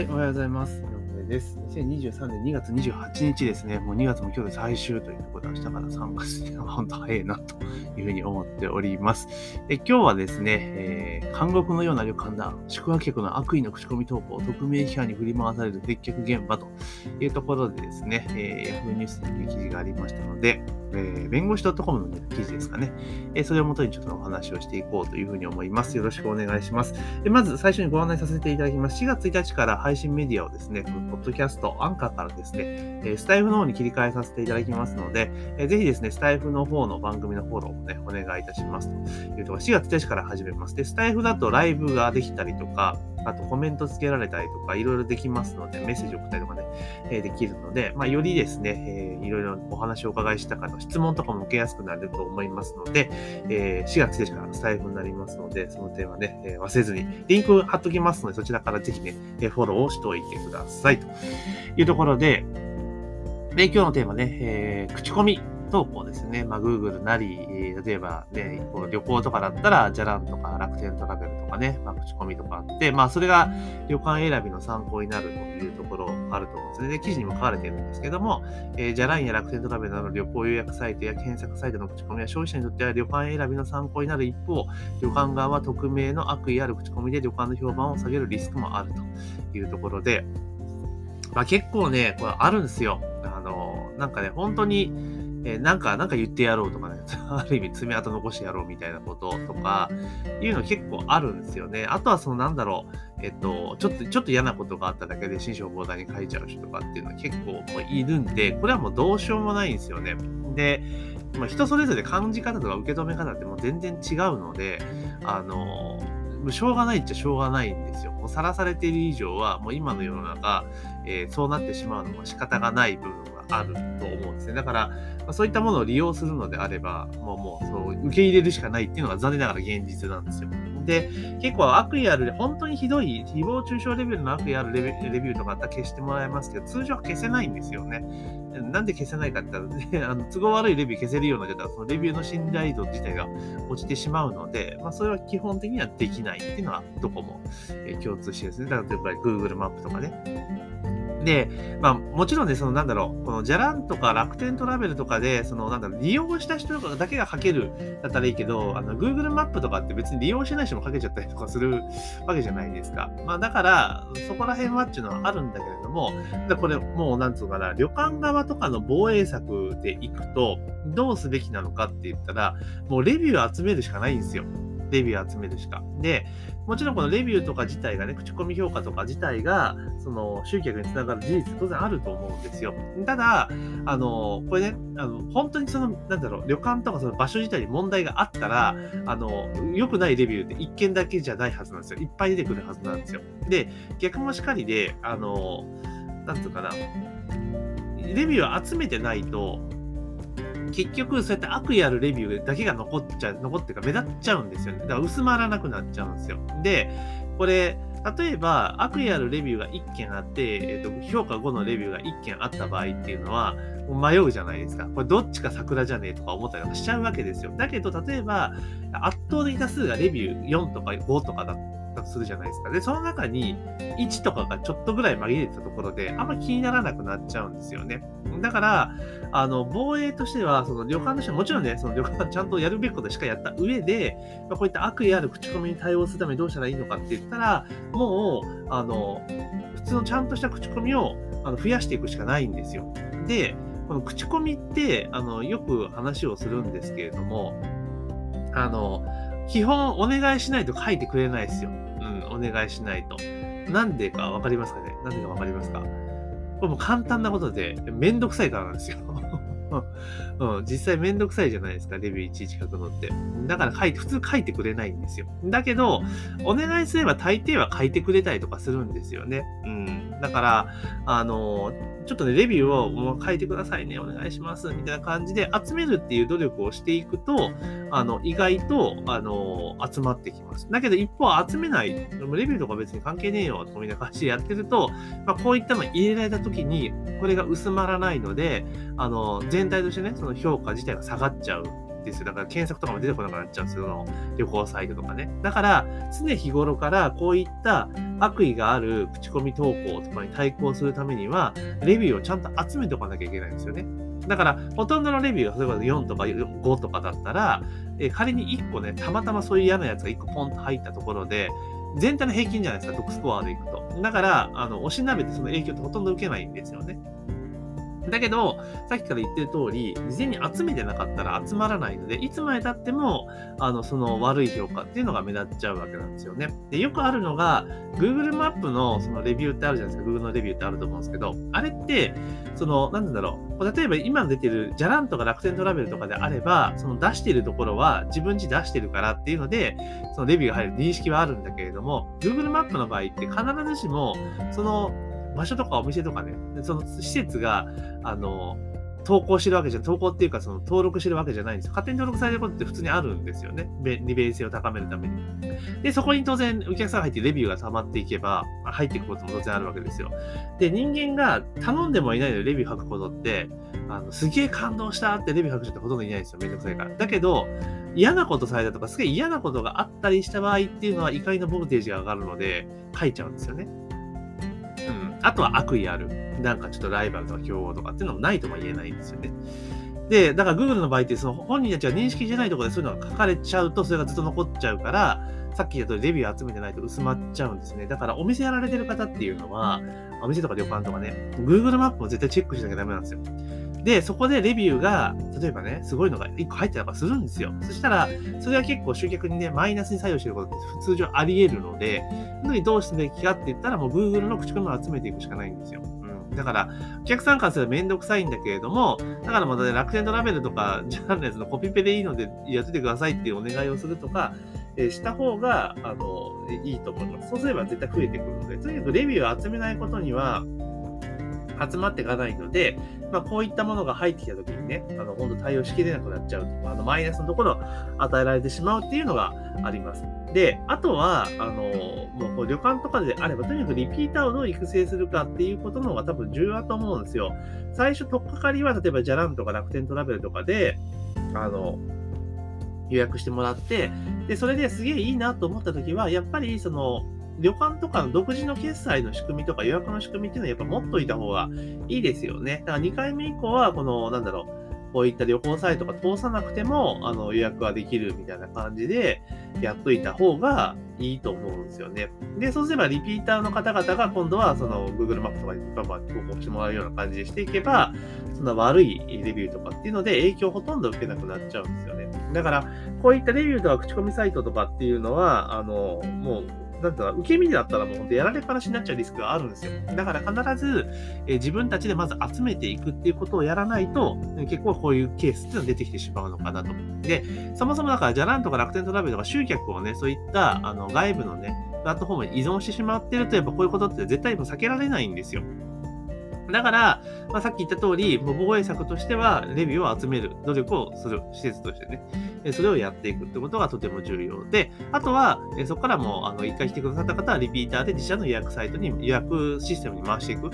はい、おはようございます。井上です。2023年2月28日ですね。もう2月も今日で最終ということで、明日から3月で、本当早いなというふうに思っております。え今日はですね、えー監獄のような旅館だ。宿泊客の悪意の口コミ投稿、匿名批判に振り回される接客現場というところでですね、えー、Yahoo ニュースに記事がありましたので、えー弁護士 .com の、ね、記事ですかね、えーそれをもとにちょっとお話をしていこうというふうに思います。よろしくお願いします。でまず最初にご案内させていただきます。4月1日から配信メディアをですね、ポッドキャスト、アンカーからですね、えースタイフの方に切り替えさせていただきますので、えーぜひですね、スタイフの方の番組のフォローをね、お願いいたしますというところ、4月1日から始めます。で、スタイフだとライブができたりとか、あとコメントつけられたりとか、いろいろできますので、メッセージ送ったりとかね、えできるので、まあ、よりですね、えーいろいろお話をお伺いした方、質問とかも受けやすくなると思いますので、えー4月1日からスタイフになりますので、その点はね、えー忘れずに、リンク貼っときますので、そちらからぜひね、えフォローをしておいてください。というところで、で、今日のテーマね、えー口コミ投稿ですね。まあ、Google なり、例えばね、こう旅行とかだったら、じゃらんとか楽天トラベルとかね、まあ、口コミとかあって、まあ、それが旅館選びの参考になるというところあると思うんですね。で、記事にも書かれてるんですけども、えー、じゃらんや楽天トラベルなどの旅行予約サイトや検索サイトの口コミは消費者にとっては旅館選びの参考になる一方、旅館側は匿名の悪意ある口コミで旅館の評判を下げるリスクもあるというところで、まあ結構ね、これあるんですよ。あの、なんかね、本当に、えーなんか、なんか言ってやろうとかね、ある意味爪痕残してやろうみたいなこととか、いうの結構あるんですよね。あとはそのなんだろう、えっと、ちょっと、ちょっと嫌なことがあっただけで新書ボーダーに書いちゃう人とかっていうのは結構もういるんで、これはもうどうしようもないんですよね。で、まあ、人それぞれ感じ方とか受け止め方ってもう全然違うので、あの、もしょうがないっちゃしょうがないんですよ。もうさらされている以上は、もう今の世の中、えーそうなってしまうのは仕方がない部分があると思うんですね。だから、まそういったものを利用するのであれば、もうもうそう受け入れるしかないっていうのが残念ながら現実なんですよ。で、結構悪意ある、本当にひどい、誹謗中傷レベルの悪意あるレビレビューとかあったら消してもらえますけど、通常は消せないんですよね。なんで消せないかって言ったら、ね、あの都合悪いレビュー消せるようなっちゃったら、そのレビューの信頼度自体が落ちてしまうので、まあ、それは基本的にはできないっていうのはどこも、共通してですね。例えば Google マップとかね。で、まあ、もちろんね、そのなんだろう、このじゃらんとか楽天トラベルとかで、そのなんだろう、利用した人とかだけが書けるだったらいいけど、あの、Google マップとかって別に利用してない人も書けちゃったりとかするわけじゃないですか。まあ、だから、そこら辺はっていうのはあるんだけれども、だこれもうなんつうのかな、旅館側とかの防衛策でいくと、どうすべきなのかって言ったら、もうレビュー集めるしかないんですよ。レビュー集めるしか。で、もちろんこのレビューとか自体がね、口コミ評価とか自体が、その集客につながる事実当然あると思うんですよ。ただ、あの、これね、あの本当にその、なんだろう、旅館とかその場所自体に問題があったら、あの、良くないレビューって一件だけじゃないはずなんですよ。いっぱい出てくるはずなんですよ。で、逆もしかりで、あの、なんつうかな、レビューを集めてないと、結局、そうやって悪意あるレビューだけが残っちゃう、残ってか目立っちゃうんですよね。だから薄まらなくなっちゃうんですよ。で、これ、例えば悪意あるレビューが1件あって、えっと評価後のレビューが1件あった場合っていうのは、迷うじゃないですか。これどっちか桜じゃねえとか思ったりとかしちゃうわけですよ。だけど、例えば、圧倒的多数がレビュー4とか5とかだするじゃないですか。で、その中に1とかがちょっとぐらい紛れてたところで、あんま気にならなくなっちゃうんですよね。だから、あの、防衛としては、その旅館としてはもちろんね、その旅館ちゃんとやるべきことしかやった上で、まあ、こういった悪意ある口コミに対応するためにどうしたらいいのかって言ったら、もう、あの、普通のちゃんとした口コミをあの増やしていくしかないんですよ。で、この口コミって、あの、よく話をするんですけれども、あの、基本お願いしないと書いてくれないですよ。うん、お願いしないと。なんでかわかりますかね？なんでかわかりますか？これもう簡単なことで、めんどくさいからなんですよ。うん、実際めんどくさいじゃないですか、レビューいちいち書くのって。だから書いて、普通書いてくれないんですよ。だけど、お願いすれば大抵は書いてくれたりとかするんですよね。うん。だから、あの、ちょっとね、レビューをもう書いてくださいね、お願いします、みたいな感じで集めるっていう努力をしていくと、あの、意外と、あの、集まってきます。だけど一方集めない、でもレビューとか別に関係ねえよ、とかみたいな感じでやってると、まあ、こういったの入れられた時に、これが薄まらないので、あの、全体としてね、その評価自体が下がっちゃう。ですよ。だから検索とかも出てこなくなっちゃうんですよ。その旅行サイトとかね。だから、常日頃からこういった悪意がある口コミ投稿とかに対抗するためには、レビューをちゃんと集めておかなきゃいけないんですよね。だから、ほとんどのレビューが、例えば4とか5とかだったら、え仮に1個ね、たまたまそういう嫌なやつが1個ポンと入ったところで、全体の平均じゃないですか、得スコアでいくと。だから、あの、おしなべてその影響ってほとんど受けないんですよね。だけど、さっきから言ってる通り、事前に集めてなかったら集まらないので、いつまで経っても、あの、その悪い評価っていうのが目立っちゃうわけなんですよね。で、よくあるのが、Google マップのそのレビューってあるじゃないですか。Google のレビューってあると思うんですけど、あれって、その、なんだろう。例えば今出てる、じゃらんとか楽天トラベルとかであれば、その出してるところは自分ち出してるからっていうので、そのレビューが入る認識はあるんだけれども、Google マップの場合って必ずしも、その場所とかお店とかね、その施設が、あの、投稿してるわけじゃ、投稿っていうか、その登録してるわけじゃないんですよ。勝手に登録されることって普通にあるんですよね。利便性を高めるために。で、そこに当然お客さんが入ってレビューが溜まっていけば、入っていくことも当然あるわけですよ。で、人間が頼んでもいないのでレビュー書くことって、あのすげえ感動したってレビュー書く人ってほとんどいないんですよ。めんどくさいから。だけど、嫌なことされたとか、すげえ嫌なことがあったりした場合っていうのは怒りのボルテージが上がるので、書いちゃうんですよね。あとは悪意ある。なんかちょっとライバルとか競合とかっていうのもないとも言えないんですよね。で、だから Google の場合って、その本人たちが認識してないところでそういうのが書かれちゃうと、それがずっと残っちゃうから、さっき言ったとレビュー集めてないと薄まっちゃうんですね。だからお店やられてる方っていうのは、お店とか旅館とかね、Google マップも絶対チェックしなきゃダメなんですよ。で、そこでレビューが、例えばね、すごいのが1個入ってたりとかするんですよ。そしたら、それは結構集客にね、マイナスに作用してることって普通上あり得るので、その時どうすべきかって言ったら、もう Google の口コミを集めていくしかないんですよ。うん。だから、お客さんからすればめんどくさいんだけれども、だからまたね、楽天トラベルとか、ジャーのやつのコピペでいいのでやっててくださいっていうお願いをするとか、え、した方が、あの、いいと思います。そうすれば絶対増えてくるので、とにかくレビューを集めないことには、集まっていかないので、まあ、こういったものが入ってきたときにね、あの、本当対応しきれなくなっちゃうとか、あの、マイナスのところを与えられてしまうっていうのがあります。で、あとは、あの、もうこう旅館とかであれば、とにかくリピーターをどう育成するかっていうことの方が多分重要だと思うんですよ。最初、とっかかりは、例えば、じゃらんとか楽天トラベルとかで、あの、予約してもらって、で、それですげえいいなと思ったときは、やっぱり、その、旅館とかの独自の決済の仕組みとか予約の仕組みっていうのはやっぱ持っといた方がいいですよね。だから2回目以降は、この、なんだろう、こういった旅行サイトが通さなくても、あの、予約ができるみたいな感じで、やっといた方がいいと思うんですよね。で、そうすればリピーターの方々が今度は、その、Google マップとかにバンバン投稿してもらうような感じでしていけば、そんな悪いレビューとかっていうので影響ほとんど受けなくなっちゃうんですよね。だから、こういったレビューとか口コミサイトとかっていうのは、あの、もう、なんだ受け身だったらもう本当やられっぱなしになっちゃうリスクがあるんですよ。だから必ず、えー、自分たちでまず集めていくっていうことをやらないと、結構こういうケースっていうのが出てきてしまうのかなと。で、そもそもだから、じゃらんとか楽天トラベルとか集客をね、そういったあの外部のね、プラットフォームに依存してしまってると、やっぱこういうことって絶対避けられないんですよ。だから、まあ、さっき言った通り、もう防衛策としては、レビューを集める努力をする施設としてね、それをやっていくってことがとても重要で、あとは、そこからもう、あの、一回来てくださった方は、リピーターで自社の予約サイトに予約システムに回していく。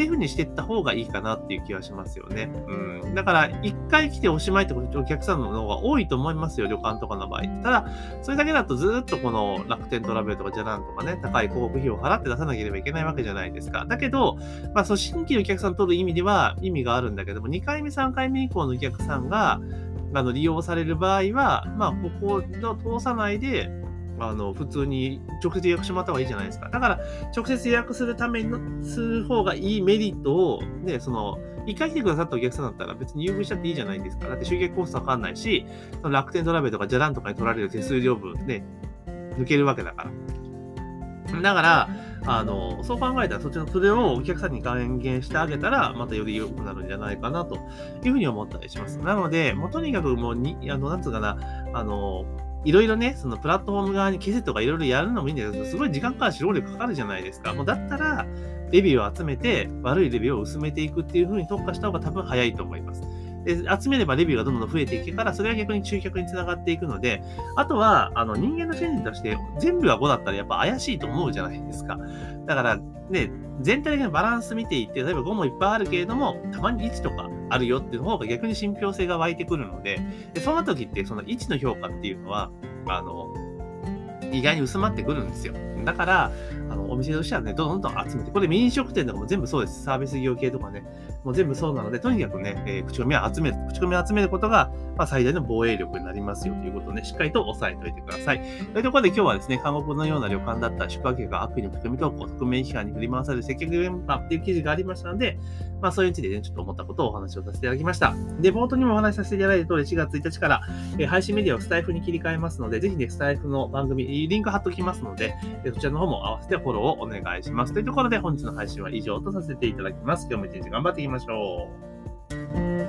っていう風にしていった方がいいかなっていう気はしますよね。うん。だから、一回来ておしまいってことお客さんの方が多いと思いますよ、旅館とかの場合。ただ、それだけだとずっとこの楽天トラベルとかじゃなんとかね、高い広告費を払って出さなければいけないわけじゃないですか。だけど、まあ、その新規のお客さん取る意味では意味があるんだけども、2回目、3回目以降のお客さんが、あの利用される場合は、まあ、ここを通さないで、あの、普通に直接予約してもらった方がいいじゃないですか。だから、直接予約するために、する方がいいメリットを、ね、その、一回来てくださったお客さんだったら別に優遇しちゃっていいじゃないですか。だって集客コーストかかんないし、その楽天トラベルとかジャランとかに取られる手数料分ね、抜けるわけだから。だから、あの、そう考えたら、そっちの、それをお客さんに還元してあげたら、またより良くなるんじゃないかな、というふうに思ったりします。なので、もうとにかくもうに、あの、なんつうかな、あの、いろいろね、そのプラットフォーム側に消せとかいろいろやるのもいいんだけど、すごい時間かかるし、労力かかるじゃないですか。もうだったら、レビューを集めて、悪いレビューを薄めていくっていう風に特化した方が多分早いと思います。で、集めればレビューがどんどん増えていくから、それは逆に集客につながっていくので、あとは、あの、人間の心理として、全部が5だったらやっぱ怪しいと思うじゃないですか。だから、ね、全体的なバランス見ていって、例えば5もいっぱいあるけれども、たまに1とかあるよっていう方が逆に信憑性が湧いてくるので、でその時って、その位置の評価っていうのは、あの、意外に薄まってくるんですよ。だから、あのお店としてはね、どんどん集めて、これ飲食店とかも全部そうです。サービス業系とかね、もう全部そうなので、とにかくね、えー、口コミを集める。口コミを集めることが、まあ、最大の防衛力になりますよということをね、しっかりと押さえておいてください。というところで今日はですね、韓国のような旅館だった宿泊客が悪意の口コミと匿名批判に振り回される接客現場っていう記事がありましたので、まあそういううちでね、ちょっと思ったことをお話をさせていただきました。で、冒頭にもお話しさせていただいた通り、4月1日から、えー、配信メディアをスタイフに切り替えますので、ぜひね、スタイフの番組、リンク貼っておきますので、そちらの方も合わせてフォローをお願いします。というところで本日の配信は以上とさせていただきます。今日も一日頑張っていきましょう。